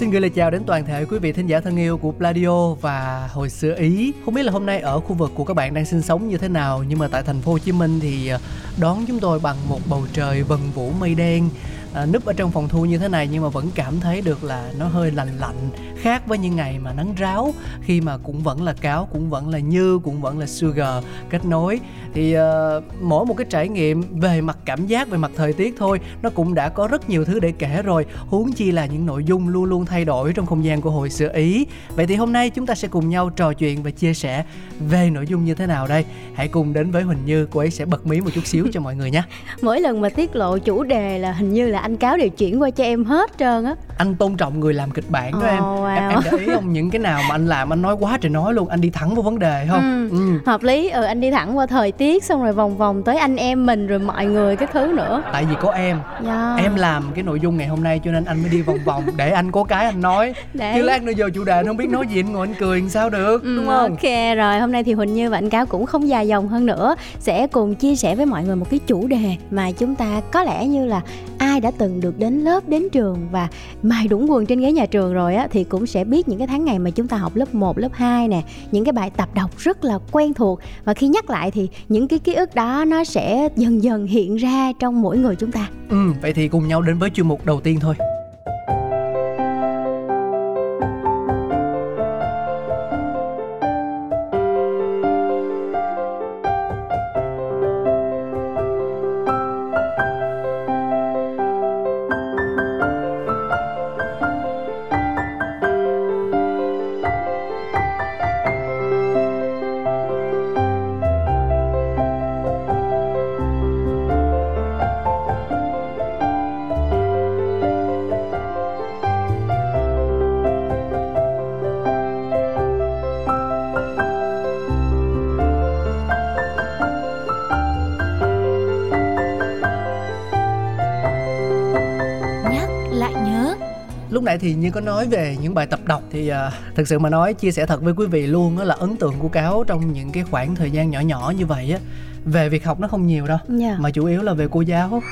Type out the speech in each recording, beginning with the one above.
Xin gửi lời chào đến toàn thể quý vị thính giả thân yêu của Pladio và hồi xưa Ý. Không biết là hôm nay ở khu vực của các bạn đang sinh sống như thế nào, nhưng mà tại thành phố Hồ Chí Minh thì ờ, đón chúng tôi bằng một bầu trời vần vũ mây đen à, núp ở trong phòng thu như thế này nhưng mà vẫn cảm thấy được là nó hơi lạnh lạnh khác với những ngày mà nắng ráo khi mà cũng vẫn là cáo cũng vẫn là như cũng vẫn là sugar kết nối. Thì uh, mỗi một cái trải nghiệm về mặt cảm giác về mặt thời tiết thôi nó cũng đã có rất nhiều thứ để kể rồi. Huống chi là những nội dung luôn luôn thay đổi trong không gian của hội xưa ý. Vậy thì hôm nay chúng ta sẽ cùng nhau trò chuyện và chia sẻ về nội dung như thế nào đây? Hãy cùng đến với huỳnh như cô ấy sẽ bật mí một chút xíu cho mọi người nhé. Mỗi lần mà tiết lộ chủ đề là hình như là anh cáo đều chuyển qua cho em hết trơn á anh tôn trọng người làm kịch bản đó Ồ, em. wow. em em để ý không những cái nào mà anh làm anh nói quá trời nói luôn anh đi thẳng vào vấn đề không Ừ. ừ. hợp lý ừ anh đi thẳng qua thời tiết xong rồi vòng vòng tới anh em mình rồi mọi người cái thứ nữa tại vì có em dạ em làm cái nội dung ngày hôm nay cho nên anh mới đi vòng vòng để anh có cái anh nói Đấy. chứ lát nữa giờ chủ đề anh không biết nói gì anh ngồi anh cười làm sao được Ừ, đúng không Ok rồi hôm nay thì Huỳnh Như và anh Cáo cũng không dài dòng hơn nữa Sẽ cùng chia sẻ với mọi người một cái chủ đề Mà chúng ta có lẽ như là ai đã từng được đến lớp đến trường Và mài đúng quần trên ghế nhà trường rồi á Thì cũng sẽ biết những cái tháng ngày mà chúng ta học lớp 1, lớp 2 nè. Những cái bài tập đọc rất là quen thuộc. Và khi nhắc lại thì những cái ký ức đó nó sẽ dần dần hiện ra trong mỗi người chúng ta. Ừ vậy thì cùng nhau đến với chuyên mục đầu tiên thôi. Thì như có nói về những bài tập đọc thì à, thực sự mà nói chia sẻ thật với quý vị luôn đó là ấn tượng của cáo trong những cái khoảng thời gian nhỏ nhỏ như vậy á về việc học nó không nhiều đâu. Dạ. mà chủ yếu là về cô giáo.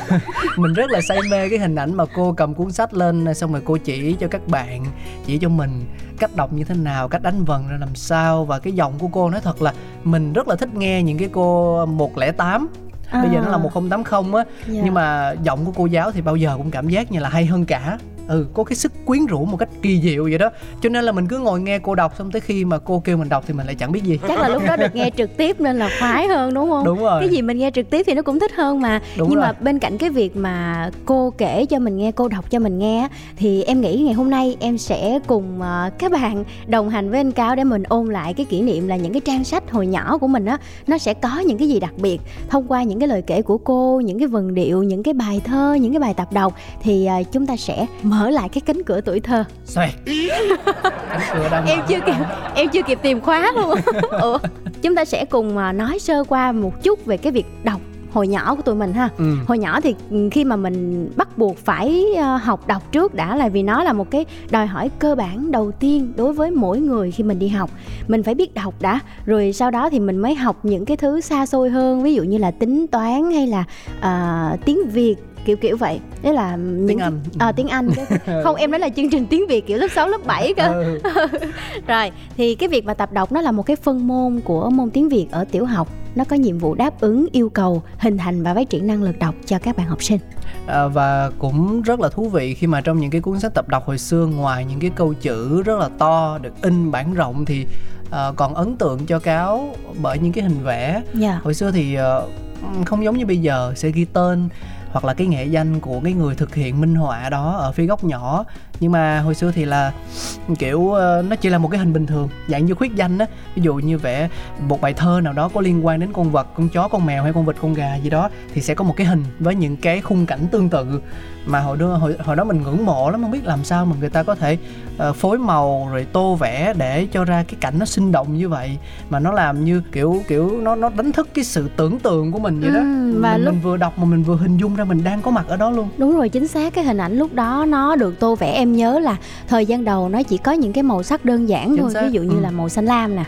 Mình rất là say mê cái hình ảnh mà cô cầm cuốn sách lên xong rồi cô chỉ cho các bạn chỉ cho mình cách đọc như thế nào cách đánh vần ra làm sao. Và cái giọng của cô nói thật là mình rất là thích nghe những cái cô 108 bây giờ nó là 1080 á. Dạ. nhưng mà giọng của cô giáo thì bao giờ cũng cảm giác như là hay hơn cả ừ có cái sức quyến rũ một cách kỳ diệu vậy đó. Cho nên là mình cứ ngồi nghe cô đọc xong tới khi mà cô kêu mình đọc thì mình lại chẳng biết gì. Chắc là lúc đó được nghe trực tiếp nên là khoái hơn đúng không? Đúng rồi. Cái gì mình nghe trực tiếp thì nó cũng thích hơn mà. Đúng nhưng rồi. mà bên cạnh cái việc mà cô kể cho mình nghe cô đọc cho mình nghe á, thì em nghĩ ngày hôm nay em sẽ cùng ờ, các bạn đồng hành với anh cáo để mình ôn lại cái kỷ niệm là những cái trang sách hồi nhỏ của mình á nó sẽ có những cái gì đặc biệt thông qua những cái lời kể của cô những cái vần điệu những cái bài thơ những cái bài tập đọc. Thì ờ, chúng ta sẽ mở lại cái cánh cửa tuổi thơ. Xoẹt. Cánh cửa đang em chưa kịp em chưa kịp tìm khóa luôn. Ủa, chúng ta sẽ cùng à, nói sơ qua một chút về cái việc đọc hồi nhỏ của tụi mình ha. Ừ. hồi nhỏ thì ừ, khi mà mình bắt buộc phải à, học đọc trước đã là vì nó là một cái đòi hỏi cơ bản đầu tiên đối với mỗi người khi mình đi học. Mình phải biết đọc đã rồi sau đó thì mình mới học những cái thứ xa xôi hơn ví dụ như là tính toán hay là à, tiếng việt kiểu kiểu vậy. Đấy là những tiếng anh à, tiếng anh không em nói là chương trình tiếng việt kiểu lớp 6, lớp 7 cơ. Ừ. rồi thì cái việc mà tập đọc nó là một cái phân môn của môn tiếng Việt ở tiểu học. Nó có nhiệm vụ đáp ứng yêu cầu hình thành và phát triển năng lực đọc cho các bạn học sinh. À, và cũng rất là thú vị khi mà trong những cái cuốn sách tập đọc hồi xưa ngoài những cái câu chữ rất là to được in bản rộng thì à, còn ấn tượng cho cáo bởi những cái hình vẽ. Dạ. Hồi xưa thì ờ, không giống như bây giờ sẽ ghi tên hoặc là cái nghệ danh của cái người thực hiện minh họa đó ở phía góc nhỏ. Nhưng mà hồi xưa thì là, kiểu ờ, nó chỉ là một cái hình bình thường, dạng như khuyết danh á. Ví dụ như vẽ một bài thơ nào đó có liên quan đến con vật, con chó, con mèo hay con vịt, con gà gì đó, thì sẽ có một cái hình với những cái khung cảnh tương tự mà hồi đó hồi, hồi đó mình ngưỡng mộ lắm không biết làm sao mà người ta có thể uh, phối màu rồi tô vẽ để cho ra cái cảnh nó sinh động như vậy. Mà nó làm như kiểu kiểu nó nó đánh thức cái sự tưởng tượng của mình vậy đó. Ừ, và mình, lúc mình vừa đọc mà mình vừa hình dung ra mình đang có mặt ở đó luôn. Đúng rồi chính xác cái hình ảnh lúc đó nó được tô vẽ. Em nhớ là thời gian đầu nó chỉ có những cái màu sắc đơn giản Chính thôi xác, ví dụ như ừ. là màu xanh lam nè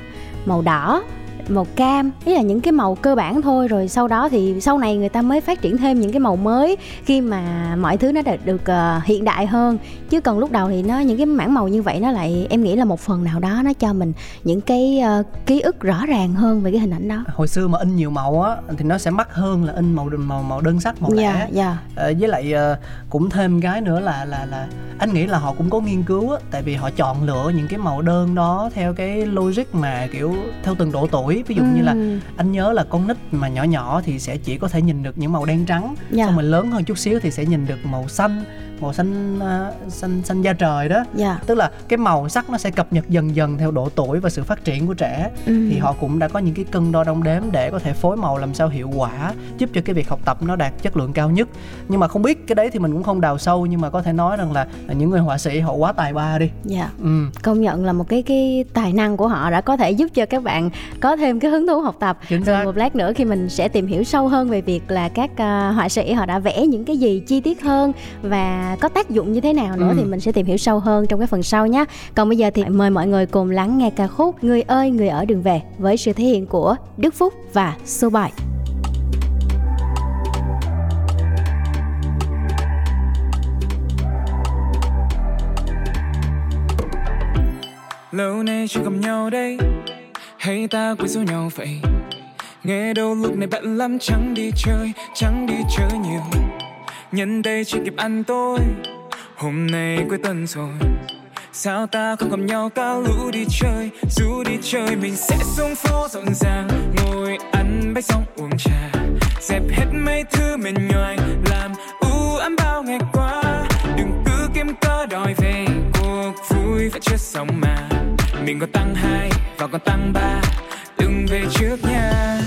màu đỏ màu cam ý là những cái màu cơ bản thôi. Rồi sau đó thì sau này người ta mới phát triển thêm những cái màu mới khi mà mọi thứ nó được, được ờ, hiện đại hơn. Chứ còn lúc đầu thì nó những cái mảng màu như vậy nó lại em nghĩ là một phần nào đó nó cho mình những cái ờ, ký ức rõ ràng hơn về cái hình ảnh đó. Hồi xưa mà in nhiều màu á thì nó sẽ mắc hơn là in màu màu màu đơn sắc màu dạ lẻ dạ. Ờ, với lại ờ, cũng thêm cái nữa là là là anh nghĩ là họ cũng có nghiên cứu á tại vì họ chọn lựa những cái màu đơn đó theo cái logic mà kiểu theo từng độ tuổi ví dụ như là anh nhớ là con nít mà nhỏ nhỏ thì sẽ chỉ có thể nhìn được những màu đen trắng Dạ. xong rồi lớn hơn chút xíu thì sẽ nhìn được màu xanh màu xanh ờ, xanh xanh da trời đó. Dạ. Tức là cái màu sắc nó sẽ cập nhật dần dần theo độ tuổi và sự phát triển của trẻ. Ừm. thì họ cũng đã có những cái cân đo đong đếm để có thể phối màu làm sao hiệu quả giúp cho cái việc học tập nó đạt chất lượng cao nhất. Nhưng mà không biết cái đấy thì mình cũng không đào sâu nhưng mà có thể nói rằng là những người họa sĩ họ quá tài ba đi. Dạ. Ừ. Công nhận là một cái cái tài năng của họ đã có thể giúp cho các bạn có thêm cái hứng thú học tập. Chính rồi xác. một lát nữa khi mình sẽ tìm hiểu sâu hơn về việc là các à, họa sĩ họ đã vẽ những cái gì chi tiết hơn và có tác dụng như thế nào nữa Ừ. thì mình sẽ tìm hiểu sâu hơn trong cái phần sau nhé còn bây giờ thì mời mọi người cùng lắng nghe ca khúc người ơi người ở đường về với sự thể hiện của Đức Phúc và Su Boy Lâu nay chưa gặp nhau đây Hay ta quên số nhau vậy? Nghe đâu lúc này bận lắm Chẳng đi chơi, chẳng đi chơi nhiều Nhân đây chưa kịp ăn tối Hôm nay cuối tuần rồi. Sao ta không gặp nhau cao lũ đi chơi? Dù đi chơi mình sẽ xuống phố rộn ràng. Ngồi ăn bánh xong uống trà. Dẹp hết mấy thứ mệt nhoài. Làm u ám bao ngày qua. Đừng cứ kiếm cớ đòi về. Cuộc vui vẫn chưa xong mà. Mình còn tăng hai và còn tăng ba. Đừng về trước nha.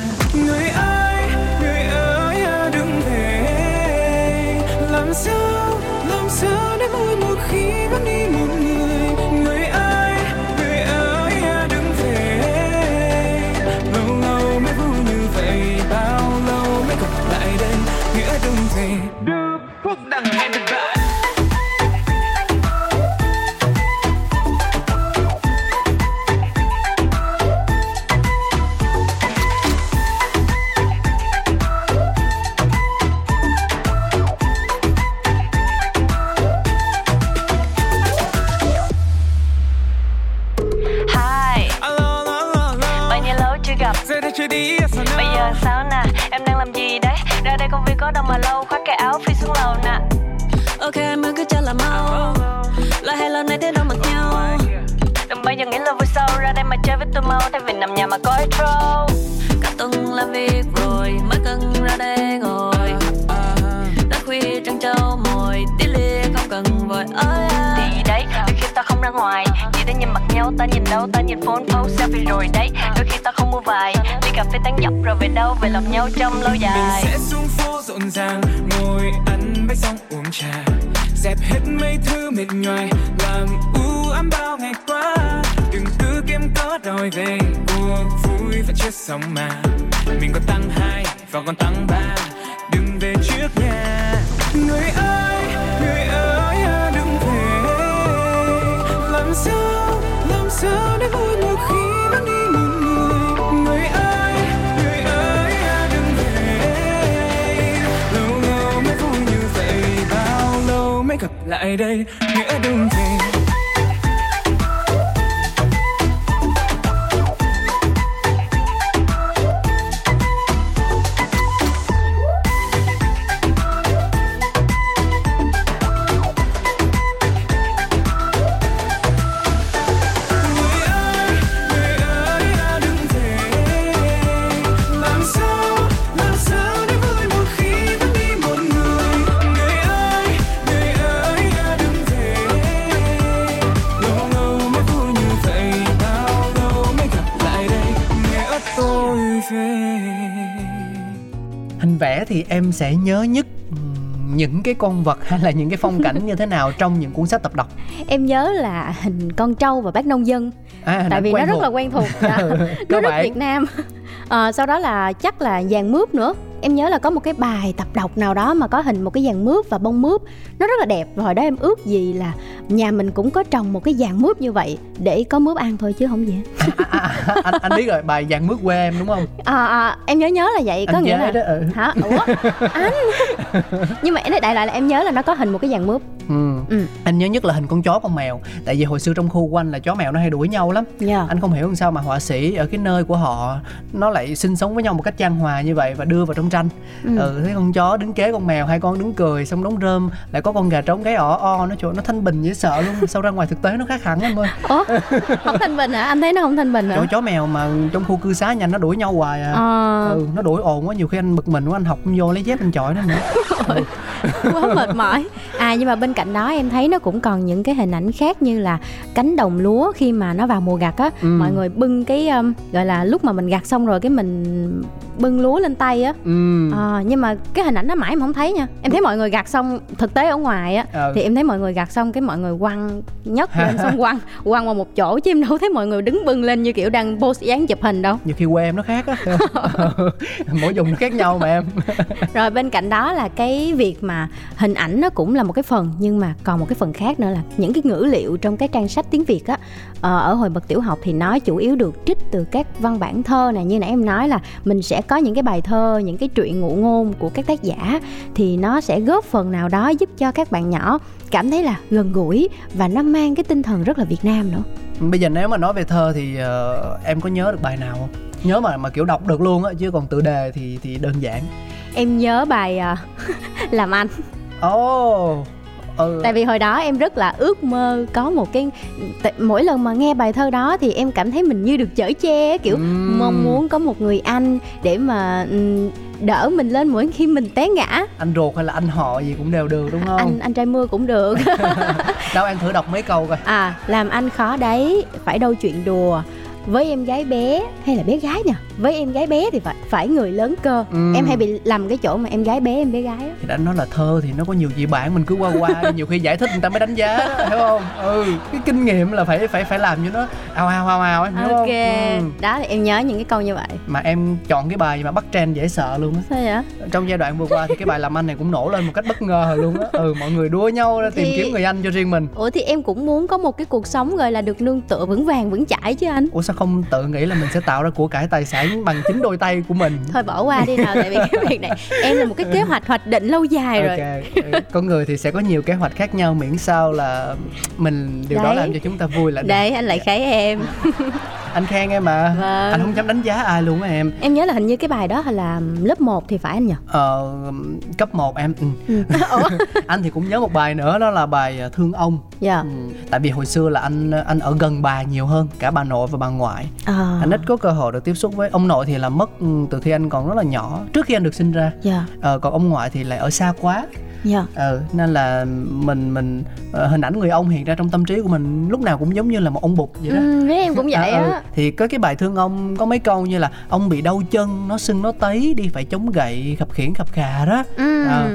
Chưa đi à, sao nữa Bây giờ sao nè, em đang làm gì đấy? Ra đây công viên có đâu mà lâu Khoác cái áo phi xuống lầu nè. Ok mới cứ cho là mau. Là hay lâu nay thế đâu mặc nhau? Đừng bao giờ nghĩ là vui sau Ra đây mà chơi với tôi mau Thay vì nằm nhà mà coi intro Cả tuần làm việc rồi Mới cần ra đây ngồi. Đã khuya trăng trâu mồi Tí lia không cần vội ơi. À ra ngoài. Chỉ ta nhìn mặt nhau, ta nhìn đâu Ta nhìn phone post selfie rồi đấy. Đôi khi ta không mua vài đi cà phê tán dọc rồi về đâu Về lòng nhau trong lâu Mình dài sẽ xuống phố rộn ràng Ngồi ăn bánh xong uống trà. Dẹp hết mấy thứ mệt nhoài Làm u ám bao ngày qua. Đừng cứ kiếm cớ đòi về Cuộc vui vẫn chưa xong mà. Mình còn tăng hai và còn tăng ba Đừng về trước nha. Người ơi, Làm sao, làm sao để vui một khi vẫn đi một người Người ơi, người ơi à, đừng về. Lâu lâu mới vui như vậy Bao lâu mới gặp lại đây? Nghĩa đừng về. Thì em sẽ nhớ nhất những cái con vật hay là những cái phong cảnh như thế nào trong những cuốn sách tập đọc em nhớ là hình con trâu và bác nông dân à, tại vì nó quen rất thuộc. là quen thuộc dạ. Cơ nó rất. Việt Nam Ờ, sau đó là chắc là dàn mướp nữa em nhớ là có một cái bài tập đọc nào đó mà có hình một cái dàn mướp và bông mướp. Nó rất là đẹp. Và hồi đó em ước gì là nhà mình cũng có trồng một cái dàn mướp như vậy để có mướp ăn thôi chứ không gì hết. à, à, anh anh biết rồi bài vàng mướp quê em đúng không? À, à, em nhớ nhớ là vậy có anh nghĩa là đó ừ. hả? Ủa? Anh? Nhưng mà đại đại lại là em nhớ là nó có hình một cái dàn mướp. Ừ. Ừ. anh nhớ nhất là hình con chó con mèo. Tại vì hồi xưa trong khu của anh là chó mèo nó hay đuổi nhau lắm. Dạ. Anh không hiểu làm sao mà họa sĩ ở cái nơi của họ nó lại sinh sống với nhau một cách chan hòa như vậy và đưa vào trong tranh. Ừ. ừ, thấy con chó đứng kế con mèo hai con đứng cười xong đống rơm lại có con gà trống gáy ỏ o nó chỗ nó thanh bình dễ sợ luôn. Sau ra ngoài thực tế nó khác hẳn em ơi? Ủa? Không thanh bình hả? Anh thấy nó không thanh bình chỗ hả chó mèo mà trong khu cư xá nhanh nó đuổi nhau hoài à. Ờ. Ừ, nó đuổi ồn quá nhiều khi anh bực mình quá anh học không vô lấy dép anh chọi nó nữa. Quá mệt mỏi. À nhưng mà bên cạnh đó em thấy nó cũng còn những cái hình ảnh khác như là cánh đồng lúa khi mà nó vào mùa gặt á. Ừ. mọi người bưng cái um, gọi là lúc mà mình gặt xong rồi cái mình bưng lúa lên tay á. Ừ. Ờ, nhưng mà cái hình ảnh đó mãi em không thấy nha. Em thấy mọi người gặt xong thực tế ở ngoài á Ừ. thì em thấy mọi người gặt xong cái mọi người quăng nhấc lên xong quăng quăng vào một chỗ chứ em đâu thấy mọi người đứng bưng lên như kiểu đang pose dáng chụp hình đâu. Nhiều khi quê em nó khác á. Mỗi vùng nó khác nhau mà em. Rồi bên cạnh đó là cái việc mà hình ảnh nó cũng là một cái phần nhưng mà còn một cái phần khác nữa là những cái ngữ liệu trong cái trang sách tiếng việt á. Ờ, ở hồi bậc tiểu học thì nó chủ yếu được trích từ các văn bản thơ này như nãy em nói là mình sẽ có những cái bài thơ những cái truyện ngụ ngôn của các tác giả thì nó sẽ góp phần nào đó giúp cho các bạn nhỏ cảm thấy là gần gũi và nó mang cái tinh thần rất là việt nam nữa. Bây giờ nếu mà nói về thơ thì ờ, em có nhớ được bài nào không? Nhớ mà mà kiểu đọc được luôn á chứ còn tự đề thì thì đơn giản. Em nhớ bài à, làm anh. Ồ! oh, ừ. tại vì hồi đó em rất là ước mơ có một cái mỗi lần mà nghe bài thơ đó thì em cảm thấy mình như được chở che kiểu Ừm. mong muốn có một người anh để mà ừm, đỡ mình lên mỗi khi mình té ngã. Anh ruột hay là anh họ gì cũng đều được đúng không? Anh anh trai mưa cũng được. Đâu em thử đọc mấy câu coi. À làm anh khó đấy phải đâu chuyện đùa với em gái bé hay là bé gái nhỉ với em gái bé thì phải phải người lớn cơ. Ừm. em hay bị lầm cái chỗ mà em gái bé em bé gái á. Thì đã nói là thơ thì nó có nhiều dị bản mình cứ qua qua nhiều khi giải thích người ta mới đánh giá đó, hiểu không? Ừ cái kinh nghiệm là phải phải phải làm cho nó ao ao ao ao em hiểu ok không ừ. đó thì em nhớ những cái câu như vậy. Mà em chọn cái bài mà bắt trend dễ sợ luôn á. Sao vậy? Trong giai đoạn vừa qua thì cái bài làm anh này cũng nổ lên một cách bất ngờ luôn á. Ừ mọi người đua nhau ra tìm Thì- kiếm người anh cho riêng mình. Ủa thì em cũng muốn có một cái cuộc sống gọi là được nương tựa vững vàng vững chãi chứ anh? Ủa sao không tự nghĩ là mình sẽ tạo ra của cải tài sản bằng chính đôi tay của mình Thôi bỏ qua đi nào tại vì cái việc này em là một cái kế hoạch hoạch định lâu dài rồi ok Ừ, con người thì sẽ có nhiều kế hoạch khác nhau miễn sao là mình điều đó Đấy. làm cho chúng ta vui là được. Đấy anh lại khấy em anh khen em mà Vâng. anh không dám đánh giá ai luôn á em. Em nhớ là hình như cái bài đó là lớp 1 thì phải anh nhỉ? Ờ, cấp 1 em. Ừ. anh thì cũng nhớ một bài nữa đó là bài ờ, thương ông. Dạ. Ừ. tại vì hồi xưa là anh anh ở gần bà nhiều hơn cả bà nội và bà ngoại. À, anh ít có cơ hội được tiếp xúc với ông nội thì là mất ừ, từ khi anh còn rất là nhỏ trước khi anh được sinh ra. Dạ. Ờ, còn ông ngoại thì lại ở xa quá. Dạ. Ờ, nên là mình mình hình ảnh người ông hiện ra trong tâm trí của mình lúc nào cũng giống như là một ông bụt vậy đó. Ừ, với em cũng vậy Ờ, ừ. Thì có cái bài thương ông có mấy câu như là ông bị đau chân nó sưng nó tấy đi phải chống gậy khập khiển khập khà đó ừ. Ờ.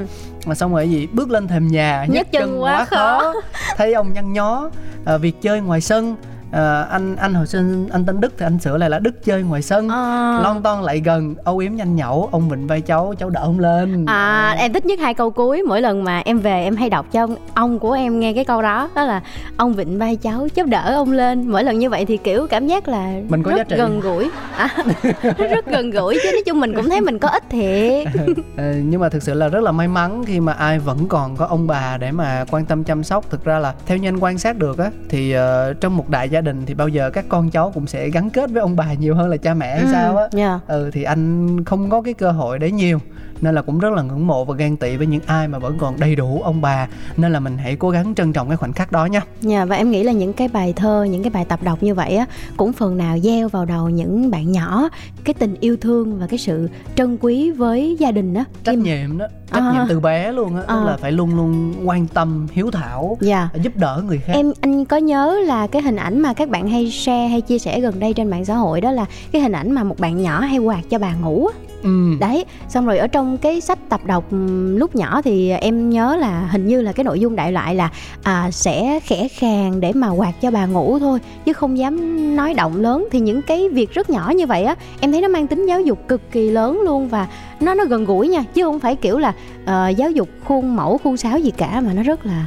mà xong rồi gì bước lên thềm nhà Nhấc chân quá khó. thấy ông nhăn nhó ờ, việc chơi ngoài sân Ờ, anh anh hồi sinh anh tên đức thì anh sửa lại là đức chơi ngoài sân. Ờ. lon ton lại gần âu yếm nhanh nhẩu ông vịnh vai cháu cháu đỡ ông lên. À, em thích nhất hai câu cuối. Mỗi lần mà em về em hay đọc cho ông, ông của em nghe cái câu đó đó là ông vịnh vai cháu giúp đỡ ông lên. Mỗi lần như vậy thì kiểu cảm giác là Mình có rất giá trị. gần gũi. À, rất gần gũi chứ nói chung mình cũng thấy mình có ích thiệt. Ờ, nhưng mà thực sự là rất là may mắn khi mà ai vẫn còn có ông bà để mà quan tâm chăm sóc. Thực ra là theo như anh quan sát được á thì ờ, trong một đại gia đình thì bao giờ các con cháu cũng sẽ gắn kết với ông bà nhiều hơn là cha mẹ hay sao á Dạ. ừ thì anh không có cái cơ hội đấy nhiều nên là cũng rất là ngưỡng mộ và ghen tị với những ai mà vẫn còn đầy đủ ông bà nên là mình hãy cố gắng trân trọng cái khoảnh khắc đó nha Dạ, và em nghĩ là những cái bài thơ, những cái bài tập đọc như vậy á cũng phần nào gieo vào đầu những bạn nhỏ cái tình yêu thương và cái sự trân quý với gia đình á. trách Khi- nhiệm đó trách À. nhiệm từ bé luôn á À. là phải luôn luôn quan tâm hiếu thảo Dạ. giúp đỡ người khác Em anh có nhớ là cái hình ảnh mà mà các bạn hay share hay chia sẻ gần đây trên mạng xã hội đó là cái hình ảnh mà một bạn nhỏ hay quạt cho bà ngủ á. ừ. đấy xong rồi ở trong cái sách tập đọc ừm, lúc nhỏ thì em nhớ là hình như là cái nội dung đại loại là à, sẽ khẽ khàng để mà quạt cho bà ngủ thôi chứ không dám nói động lớn thì những cái việc rất nhỏ như vậy á em thấy nó mang tính giáo dục cực kỳ lớn luôn và nó nó gần gũi nha chứ không phải kiểu là ờ, giáo dục khuôn mẫu khuôn sáo gì cả mà nó rất là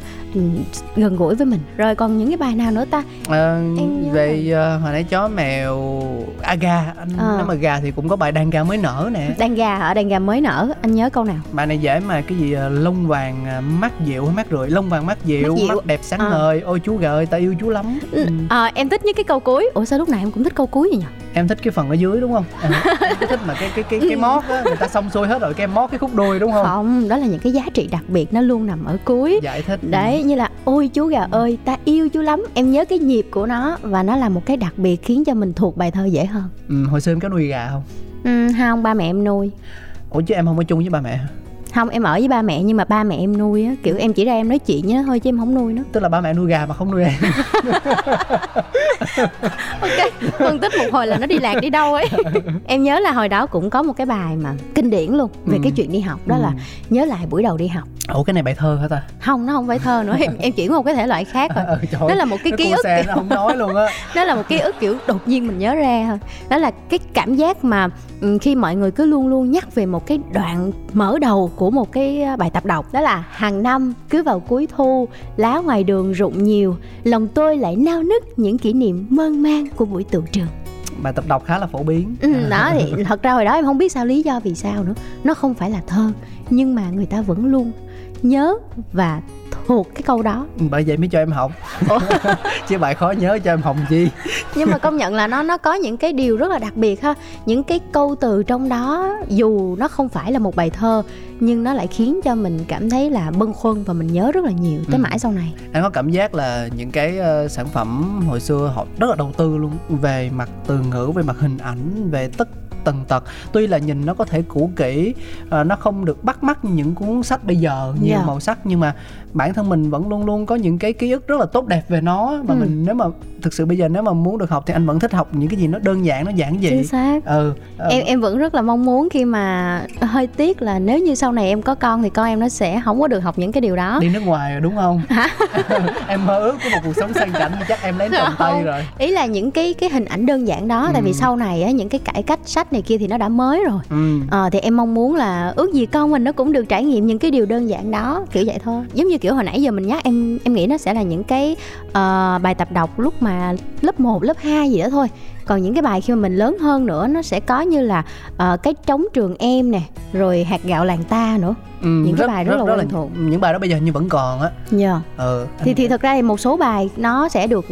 gần gũi với mình. Rồi còn những cái bài nào nữa ta? Ờ, Em về ờ, hồi nãy chó mèo à gà. Anh Ờ. nếu mà gà thì cũng có bài đàn gà mới nở nè. Đàn gà hả? Đàn gà mới nở. Anh nhớ câu nào? Bài này dễ mà cái gì lông vàng mắt dịu hay mắt rượi? Lông vàng mắt dịu Mắt dịu. mắt đẹp sáng Ờ. ngời. Ôi chú gà ơi ta yêu chú lắm. Ừ. à, em thích nhất cái câu cuối. Ủa sao lúc nào em cũng thích câu cuối vậy nhỉ? Em thích cái phần ở dưới đúng không? À, em thích mà cái cái cái cái mót á người ta xong xuôi hết rồi cái em mót cái khúc đuôi đúng không? Không đó là những cái giá trị đặc biệt nó luôn nằm ở cuối. Giải thích. Đấy như là ôi chú gà ơi ta yêu chú lắm em nhớ cái nhịp của nó. Và nó là một cái đặc biệt khiến cho mình thuộc bài thơ dễ hơn. Ừ, hồi xưa em có nuôi gà không? Ừ, không ba mẹ em nuôi. Ủa chứ em không ở chung với ba mẹ hả? Không em ở với ba mẹ nhưng mà ba mẹ em nuôi á. Kiểu em chỉ ra em nói chuyện với nó thôi chứ em không nuôi nó. Tức là ba mẹ nuôi gà mà không nuôi em. Ok phân tích một hồi là nó đi lạc đi đâu ấy. Em nhớ là hồi đó cũng có một cái bài mà kinh điển luôn về Ừ. cái chuyện đi học đó là Ừ. nhớ lại buổi đầu đi học. Ủa cái này bài thơ hả ta? Không nó không phải thơ nữa em em chuyển một cái thể loại khác rồi. Ừ, đó là một cái ký ức. nó không nói luôn á. Đó là một ký ức kiểu đột nhiên mình nhớ ra thôi. Đó là cái cảm giác mà khi mọi người cứ luôn luôn nhắc về một cái đoạn mở đầu của một cái ờ, bài tập đọc đó là hàng năm cứ vào cuối thu lá ngoài đường rụng nhiều lòng tôi lại nao nức những kỷ niệm mơn man của buổi tựu trường. Bài tập đọc khá là phổ biến. Ừ, đó thì thật ra hồi đó em không biết sao lý do vì sao nữa. Nó không phải là thơ nhưng mà người ta vẫn luôn nhớ và thuộc cái câu đó. Ừ, bởi vậy mới cho em học. Chứ bài khó nhớ cho em học chi nhưng mà công nhận là nó nó có những cái điều rất là đặc biệt ha. Những cái câu từ trong đó dù nó không phải là một bài thơ nhưng nó lại khiến cho mình cảm thấy là bâng khuâng và mình nhớ rất là nhiều tới Ừ. mãi sau này. Anh có cảm giác là những cái ờ, sản phẩm hồi xưa họ rất là đầu tư luôn về mặt từ ngữ về mặt hình ảnh về tất tần tật. Tuy là nhìn nó có thể cũ kỹ ờ, nó không được bắt mắt như những cuốn sách bây giờ nhiều Dạ. màu sắc nhưng mà bản thân mình vẫn luôn luôn có những cái ký ức rất là tốt đẹp về nó và Ừ. mình nếu mà thực sự bây giờ nếu mà muốn được học thì anh vẫn thích học những cái gì nó đơn giản nó giản dị. Chính xác. Ừ ờ, em em vẫn rất là mong muốn khi mà hơi tiếc là nếu như sau này em có con thì con em nó sẽ không có được học những cái điều đó. Đi nước ngoài rồi đúng không? Hả? em mơ ước của một cuộc sống sang chảnh chắc em lén trồng tay rồi. Ý là những cái cái hình ảnh đơn giản đó tại vì Ừ. sau này á những cái cải cách sách này kia thì nó đã mới rồi. Ừ. Ờ, thì em mong muốn là ước gì con mình nó cũng được trải nghiệm những cái điều đơn giản đó kiểu vậy thôi. Giống như kiểu hồi nãy giờ mình nhắc em em nghĩ nó sẽ là những cái uh, bài tập đọc lúc mà lớp 1, lớp 2 gì đó thôi còn những cái bài khi mà mình lớn hơn nữa nó sẽ có như là ờ, cái trống trường em nè rồi hạt gạo làng ta nữa. Ừ, Những cái bài rất là quen thuộc. những bài đó bây giờ như vẫn còn á. Nhờ ừ thì thì thật ra thì một số bài nó sẽ được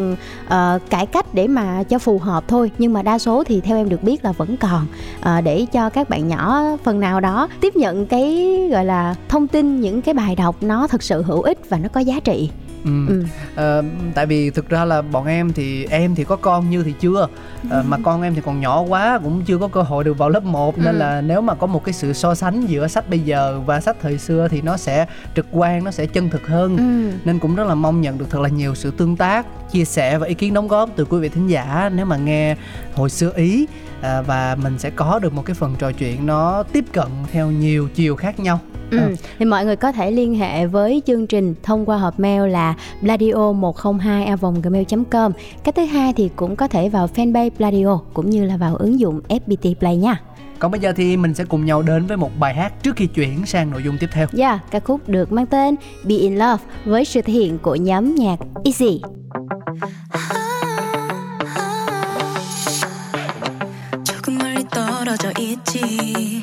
ờ, cải cách để mà cho phù hợp thôi nhưng mà đa số thì theo em được biết là vẫn còn. Ờ, để cho các bạn nhỏ phần nào đó tiếp nhận cái gọi là thông tin những cái bài đọc nó thực sự hữu ích và nó có giá trị ừ. ừ. Ờ, tại vì thực ra là bọn em thì em thì có con như thì chưa Ờ, mà con em thì còn nhỏ quá cũng chưa có cơ hội được vào lớp 1 nên Ừ. là nếu mà có một cái sự so sánh giữa sách bây giờ và sách thời xưa thì nó sẽ trực quan nó sẽ chân thực hơn Ừ. nên cũng rất là mong nhận được thật là nhiều sự tương tác chia sẻ và ý kiến đóng góp từ quý vị thính giả nếu mà nghe hồi xưa ý à, và mình sẽ có được một cái phần trò chuyện nó tiếp cận theo nhiều chiều khác nhau Ừ. Ờ. Thì mọi người có thể liên hệ với chương trình thông qua hộp mail là bladio 102 gmail com Cái thứ hai thì cũng có thể vào fanpage Bladio cũng như là vào ứng dụng FPT Play nha. còn bây giờ thì mình sẽ cùng nhau đến với một bài hát trước khi chuyển sang nội dung tiếp theo Yeah, ca khúc được mang tên Be In Love với sự thể hiện của nhóm nhạc Easy. 흐려져 있지.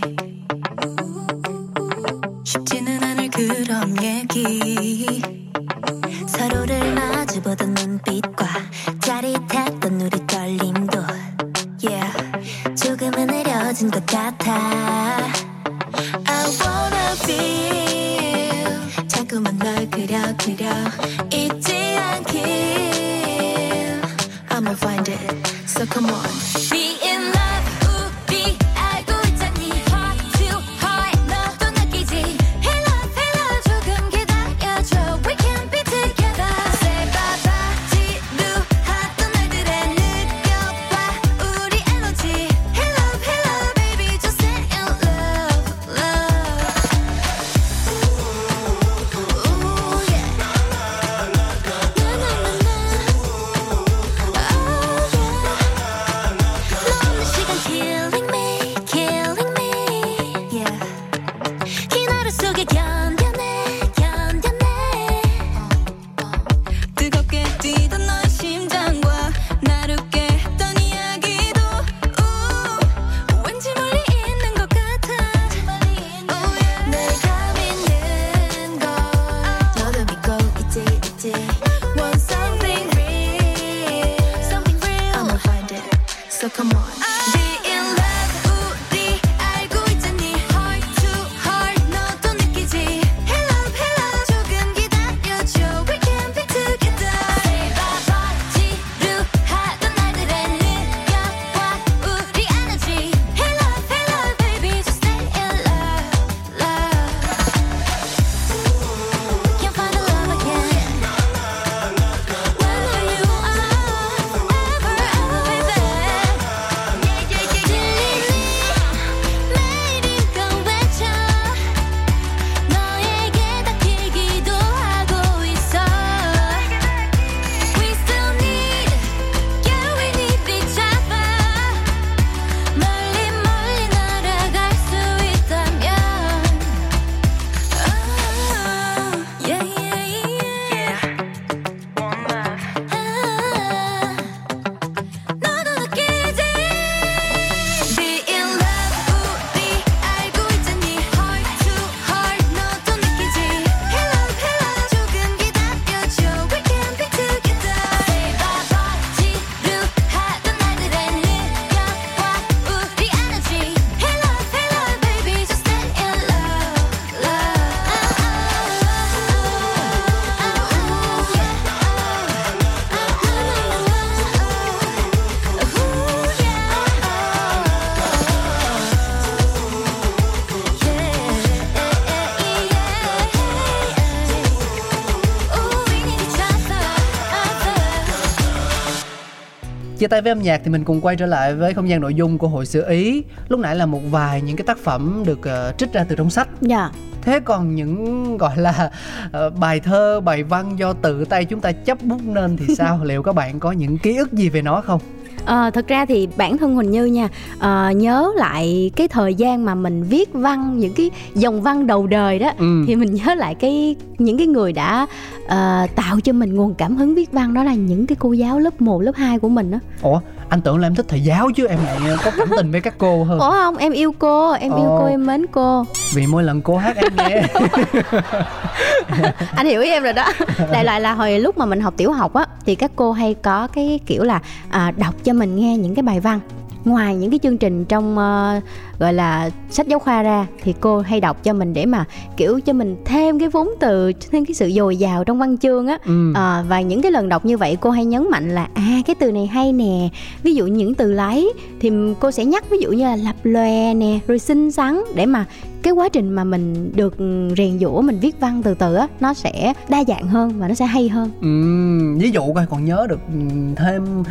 Chia tay với âm nhạc thì mình cùng quay trở lại với không gian nội dung của hội xưa Ý. Lúc nãy là một vài những cái tác phẩm được ờ, trích ra từ trong sách. dạ Thế còn những gọi là ờ, bài thơ, bài văn do tự tay chúng ta chấp bút nên thì sao? Liệu các bạn có những ký ức gì về nó không? Ờ, thật ra thì bản thân Huỳnh Như nha ờ, nhớ lại cái thời gian mà mình viết văn những cái dòng văn đầu đời đó Ừ. thì mình nhớ lại cái những cái người đã ờ, tạo cho mình nguồn cảm hứng viết văn đó là những cái cô giáo lớp 1, lớp 2 của mình đó. Ủa, anh tưởng là em thích thầy giáo chứ em lại có cảm tình với các cô hơn. Ủa không, em yêu cô, em yêu Ồ. cô, em mến cô. Vì mỗi lần cô hát em nghe. Anh hiểu ý em rồi đó. Đại loại là hồi lúc mà mình học tiểu học á thì các cô hay có cái kiểu là à, đọc cho mình nghe những cái bài văn ngoài những cái chương trình trong ờ, gọi là sách giáo khoa ra thì cô hay đọc cho mình để mà kiểu cho mình thêm cái vốn từ thêm cái sự dồi dào trong văn chương á. Ừ. Ờ, và những cái lần đọc như vậy cô hay nhấn mạnh là à cái từ này hay nè. Ví dụ những từ lấy thì cô sẽ nhắc ví dụ như là lập lòe nè rồi xinh xắn để mà cái quá trình mà mình được rèn giũa mình viết văn từ từ á nó sẽ đa dạng hơn và nó sẽ hay hơn. Ừ, ví dụ coi còn nhớ được ừ, thêm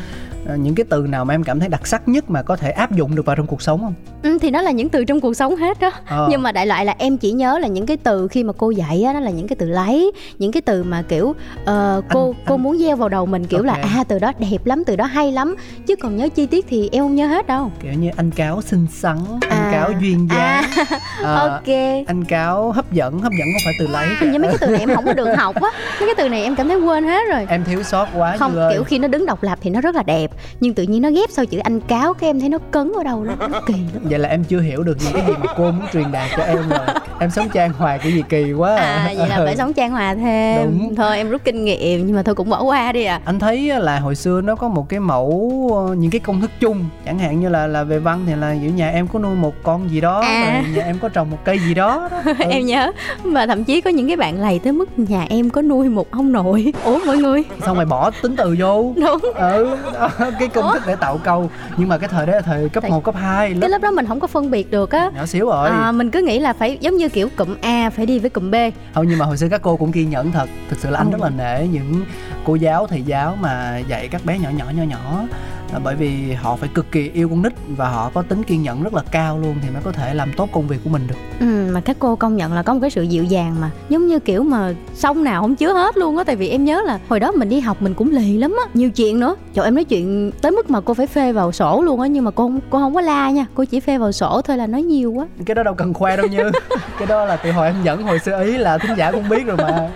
những cái từ nào mà em cảm thấy đặc sắc nhất mà có thể áp dụng được vào trong cuộc sống không? ừ, thì nó là những từ trong cuộc sống hết đó Ờ. nhưng mà đại loại là em chỉ nhớ là những cái từ khi mà cô dạy á nó là những cái từ lấy những cái từ mà kiểu ờ, cô Anh- cô anh- muốn gieo vào đầu mình kiểu là Ok. à từ đó đẹp lắm từ đó hay lắm chứ còn nhớ chi tiết thì em không nhớ hết đâu Kiểu như anh cáo xinh xắn, anh À. cáo duyên dáng, ờ, ok anh cáo hấp dẫn, hấp dẫn không phải từ lấy. hình như mấy cái từ này em không có được học á mấy cái từ này em cảm thấy quên hết rồi Em thiếu sót quá không ơi. kiểu khi nó đứng độc lập thì nó rất là đẹp nhưng tự nhiên nó ghép sau chữ anh cáo, cái em thấy nó cấn ở đâu đó nó kỳ lắm. Vậy là em chưa hiểu được những cái gì mà cô muốn truyền đạt cho em rồi. Em sống trang hoài cái gì kỳ quá à. Vậy là Ừ. phải sống trang hòa thêm. Đúng. thôi em rút kinh nghiệm nhưng mà thôi cũng bỏ qua đi à anh thấy là hồi xưa nó có một cái mẫu ờ, những cái công thức chung. Chẳng hạn như là là về văn thì là giữa nhà em có nuôi một con gì đó À. nhà em có trồng một cây gì đó, đó. Ừ. em nhớ và thậm chí có những cái bạn lầy tới mức nhà em có nuôi một ông nội. Ủa mọi người? Xong rồi bỏ tính từ vô. Đúng. Ừ cái công thức để tạo câu. Nhưng mà cái thời đó là thời cấp Tại- 1, cấp 2 cái lớp lớp đó mình không có phân biệt được á. Nhỏ xíu rồi. À, mình cứ nghĩ là phải giống như kiểu cụm A phải đi với cụm B. Không nhưng mà hồi xưa các cô cũng kiên nhẫn thật. Thực sự là anh Ừ. rất là nể những cô giáo thầy giáo mà dạy các bé nhỏ nhỏ nhỏ nhỏ. Là bởi vì họ phải cực kỳ yêu con nít và họ có tính kiên nhẫn rất là cao luôn thì mới có thể làm tốt công việc của mình được. Ừ, mà các cô công nhận là có một cái sự dịu dàng mà giống như kiểu mà sông nào không chứa hết luôn á. Tại vì em nhớ là hồi đó mình đi học mình cũng lì lắm á nhiều chuyện nữa trời em nói chuyện tới mức mà cô phải phê vào sổ luôn á nhưng mà cô không cô không có la nha. Cô chỉ phê vào sổ thôi là nói nhiều quá. Cái đó đâu cần khoe đâu như. Cái đó là từ hồi em dẫn hồi xưa ý là thính giả cũng biết rồi mà.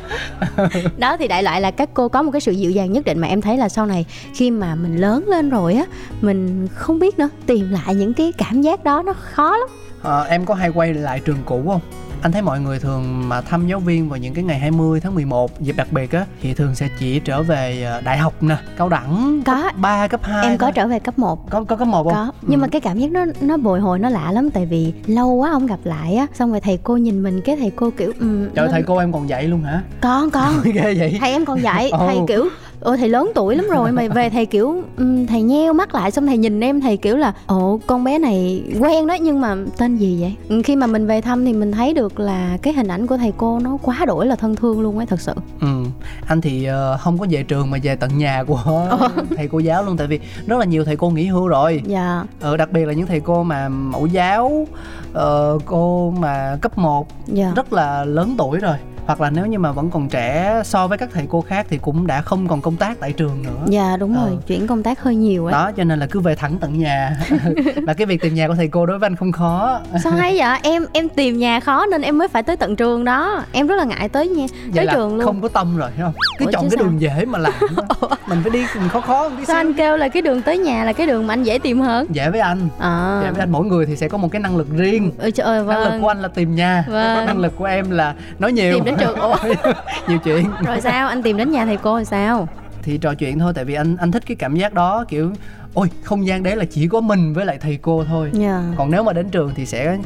Đó thì đại loại là các cô có một cái sự dịu dàng nhất định mà em thấy là sau này khi mà mình lớn lên rồi á mình không biết nữa tìm lại những cái cảm giác đó nó khó lắm. Ờ, em có hay quay lại trường cũ không anh thấy mọi người thường mà thăm giáo viên vào những cái ngày 20 tháng 11 dịp đặc biệt á thì thường sẽ chỉ trở về ờ, đại học nè cao đẳng Có. cấp 3, cấp 2 em có thôi. trở về cấp 1 có có cấp một không? Có. Nhưng Ừ. mà cái cảm giác nó nó bồi hồi nó lạ lắm tại vì lâu quá không gặp lại á xong rồi thầy cô nhìn mình cái thầy cô kiểu um, trời ơi, thầy cô em còn dạy luôn hả? Con con ghê vậy. Thầy em còn dạy. Thầy kiểu ồ thầy lớn tuổi lắm rồi mà về thầy kiểu thầy nheo mắt lại xong thầy nhìn em thầy kiểu là ồ con bé này quen đó nhưng mà tên gì vậy? Khi mà mình về thăm thì mình thấy được là cái hình ảnh của thầy cô nó quá đổi là thân thương luôn ấy thật sự. Ừ, anh thì ờ, không có về trường mà về tận nhà của thầy cô giáo luôn tại vì rất là nhiều thầy cô nghỉ hưu rồi. dạ. Ờ, đặc biệt là những thầy cô mà mẫu giáo, ờ, cô mà cấp 1 dạ. rất là lớn tuổi rồi. Hoặc là nếu như mà vẫn còn trẻ so với các thầy cô khác thì cũng đã không còn công tác tại trường nữa. dạ đúng rồi Ờ. chuyển công tác hơi nhiều ấy Đó cho nên là cứ về thẳng tận nhà. và cái việc tìm nhà của thầy cô đối với anh không khó. sao hay vậy em em tìm nhà khó nên em mới phải tới tận trường đó em rất là ngại tới nha Vậy tới là trường luôn không có tâm rồi hiểu không? Cứ Ủa, chọn cái sao? đường dễ mà làm. mình phải đi mình khó khó một tí sao xíu. anh kêu là cái đường tới nhà là cái đường mà anh dễ tìm hơn Dễ với anh. à Dạ với anh mỗi người thì sẽ có một cái năng lực riêng ừ, trời ơi, năng lực vâng của anh là tìm nhà Vâng. năng lực của em là nói nhiều tìm đến trường ủa? Nhiều chuyện. Rồi sao? Anh tìm đến nhà thầy cô rồi sao? Thì trò chuyện thôi tại vì anh anh thích cái cảm giác đó kiểu ôi không gian đấy là chỉ có mình với lại thầy cô thôi. Dạ. Còn nếu mà đến trường thì sẽ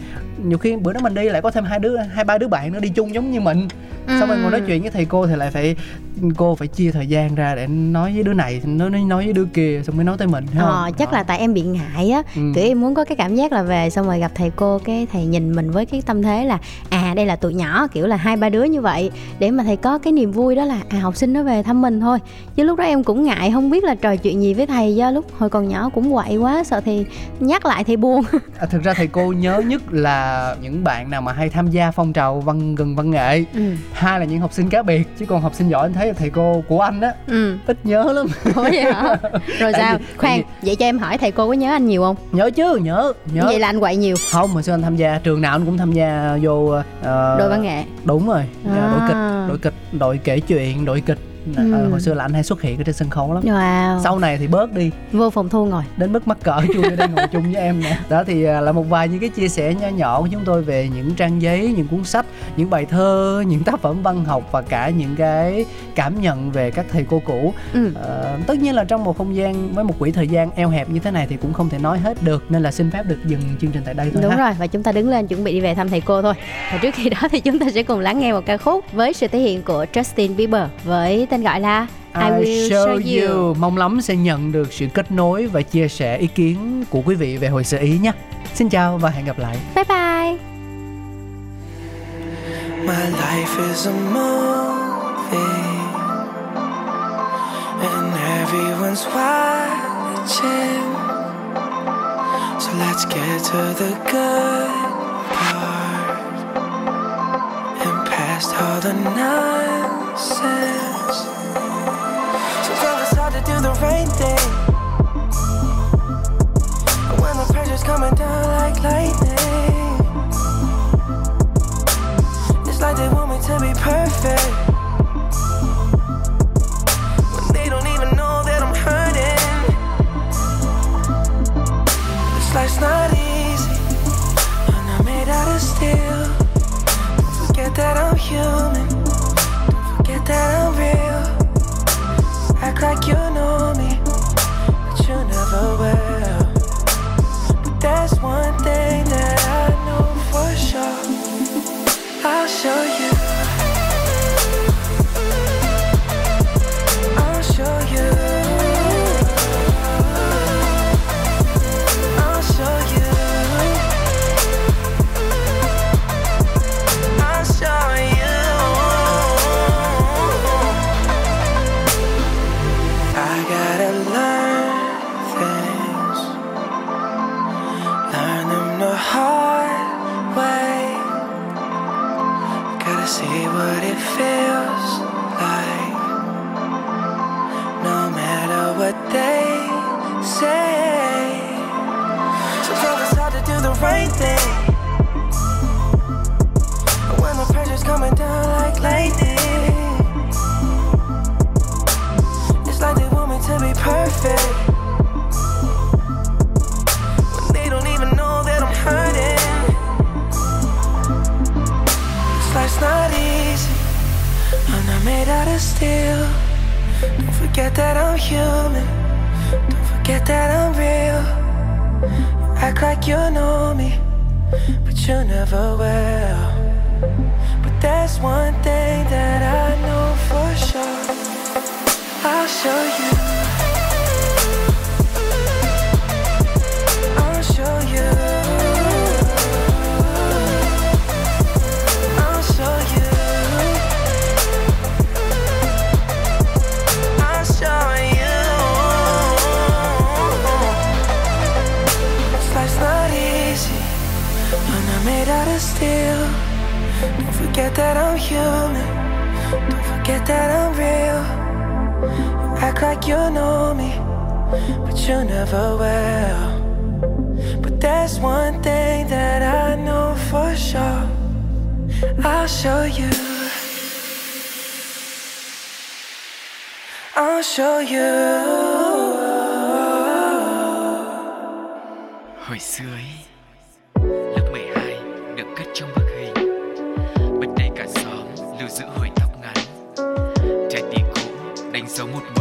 nhiều khi bữa đó mình đi lại có thêm hai đứa hai ba đứa bạn nữa đi chung giống như mình. Xong rồi ngồi nói chuyện với thầy cô thì lại phải cô phải chia thời gian ra để nói với đứa này nói nói, nói với đứa kia xong mới nói tới mình Ờ, không? chắc Đó. là tại em bị ngại á. Ừ. kiểu em muốn có cái cảm giác là về xong rồi gặp thầy cô cái thầy nhìn mình với cái tâm thế là à đây là tụi nhỏ kiểu là hai ba đứa như vậy. Để mà thầy có cái niềm vui đó là à học sinh nó về thăm mình thôi. Chứ lúc đó em cũng ngại không biết là trò chuyện gì với thầy do lúc hồi còn nhỏ cũng quậy quá sợ thì nhắc lại thầy buồn. À, thực ra thầy cô nhớ nhất là những bạn nào mà hay tham gia phong trào văn gần văn nghệ. Ừ. Hai là những học sinh cá biệt chứ còn học sinh giỏi anh thấy thầy cô của anh á ừ. ít nhớ lắm. Ủa vậy hả? Rồi Tại sao? vì- khoan vậy cho em hỏi thầy cô có nhớ anh nhiều không? Nhớ chứ nhớ nhớ. Vậy là anh quậy nhiều. Không hồi xưa anh tham gia trường nào anh cũng tham gia vô ờ, đội văn nghệ. đúng rồi À. đội kịch đội kịch đội kể chuyện đội kịch Ừ. Ờ, hồi xưa là anh hay xuất hiện ở trên sân khấu lắm. Wow. Sau này thì bớt đi. Vô phòng thu ngồi. Đến mức mắc cỡ chui ở đây ngồi chung với em nè. Đó thì à, là một vài những cái chia sẻ nhỏ nhỏ của chúng tôi về những trang giấy những cuốn sách những bài thơ những tác phẩm văn học và cả những cái cảm nhận về các thầy cô cũ. Ừ. Ờ, tất nhiên là trong một không gian với một quỹ thời gian eo hẹp như thế này thì cũng không thể nói hết được nên là xin phép được dừng chương trình tại đây thôi Đúng ha. rồi và chúng ta đứng lên chuẩn bị đi về thăm thầy cô thôi. Và trước khi đó thì chúng ta sẽ cùng lắng nghe một ca khúc với sự thể hiện của Justin Bieber với tên gọi là I, Will Show You. Mong lắm sẽ nhận được sự kết nối và chia sẻ ý kiến của quý vị về hồi sơ ý nhé. Xin chào và hẹn gặp lại. Bye bye My life is a movie, and everyone's watching. So let's get to the good part and past all the nonsense. Sometimes it's hard to do the right thing. And when the pressure's coming down like lightning. It's like they want me to be perfect. Like you right there. But when the pressure's coming down like lightning, it's like they want me to be perfect. But they don't even know that I'm hurting. It's not easy. I'm not made out of steel. Don't forget that I'm human. Don't forget that I'm real. Act like you know me, but you never will. But there's one thing that I know for sure. I'll show you. Forget that I'm human. Don't forget that I'm real. You act like you know me, but you never will. But there's one thing that I know for sure. I'll show you. I'll show you. Hồi xưa ấy 61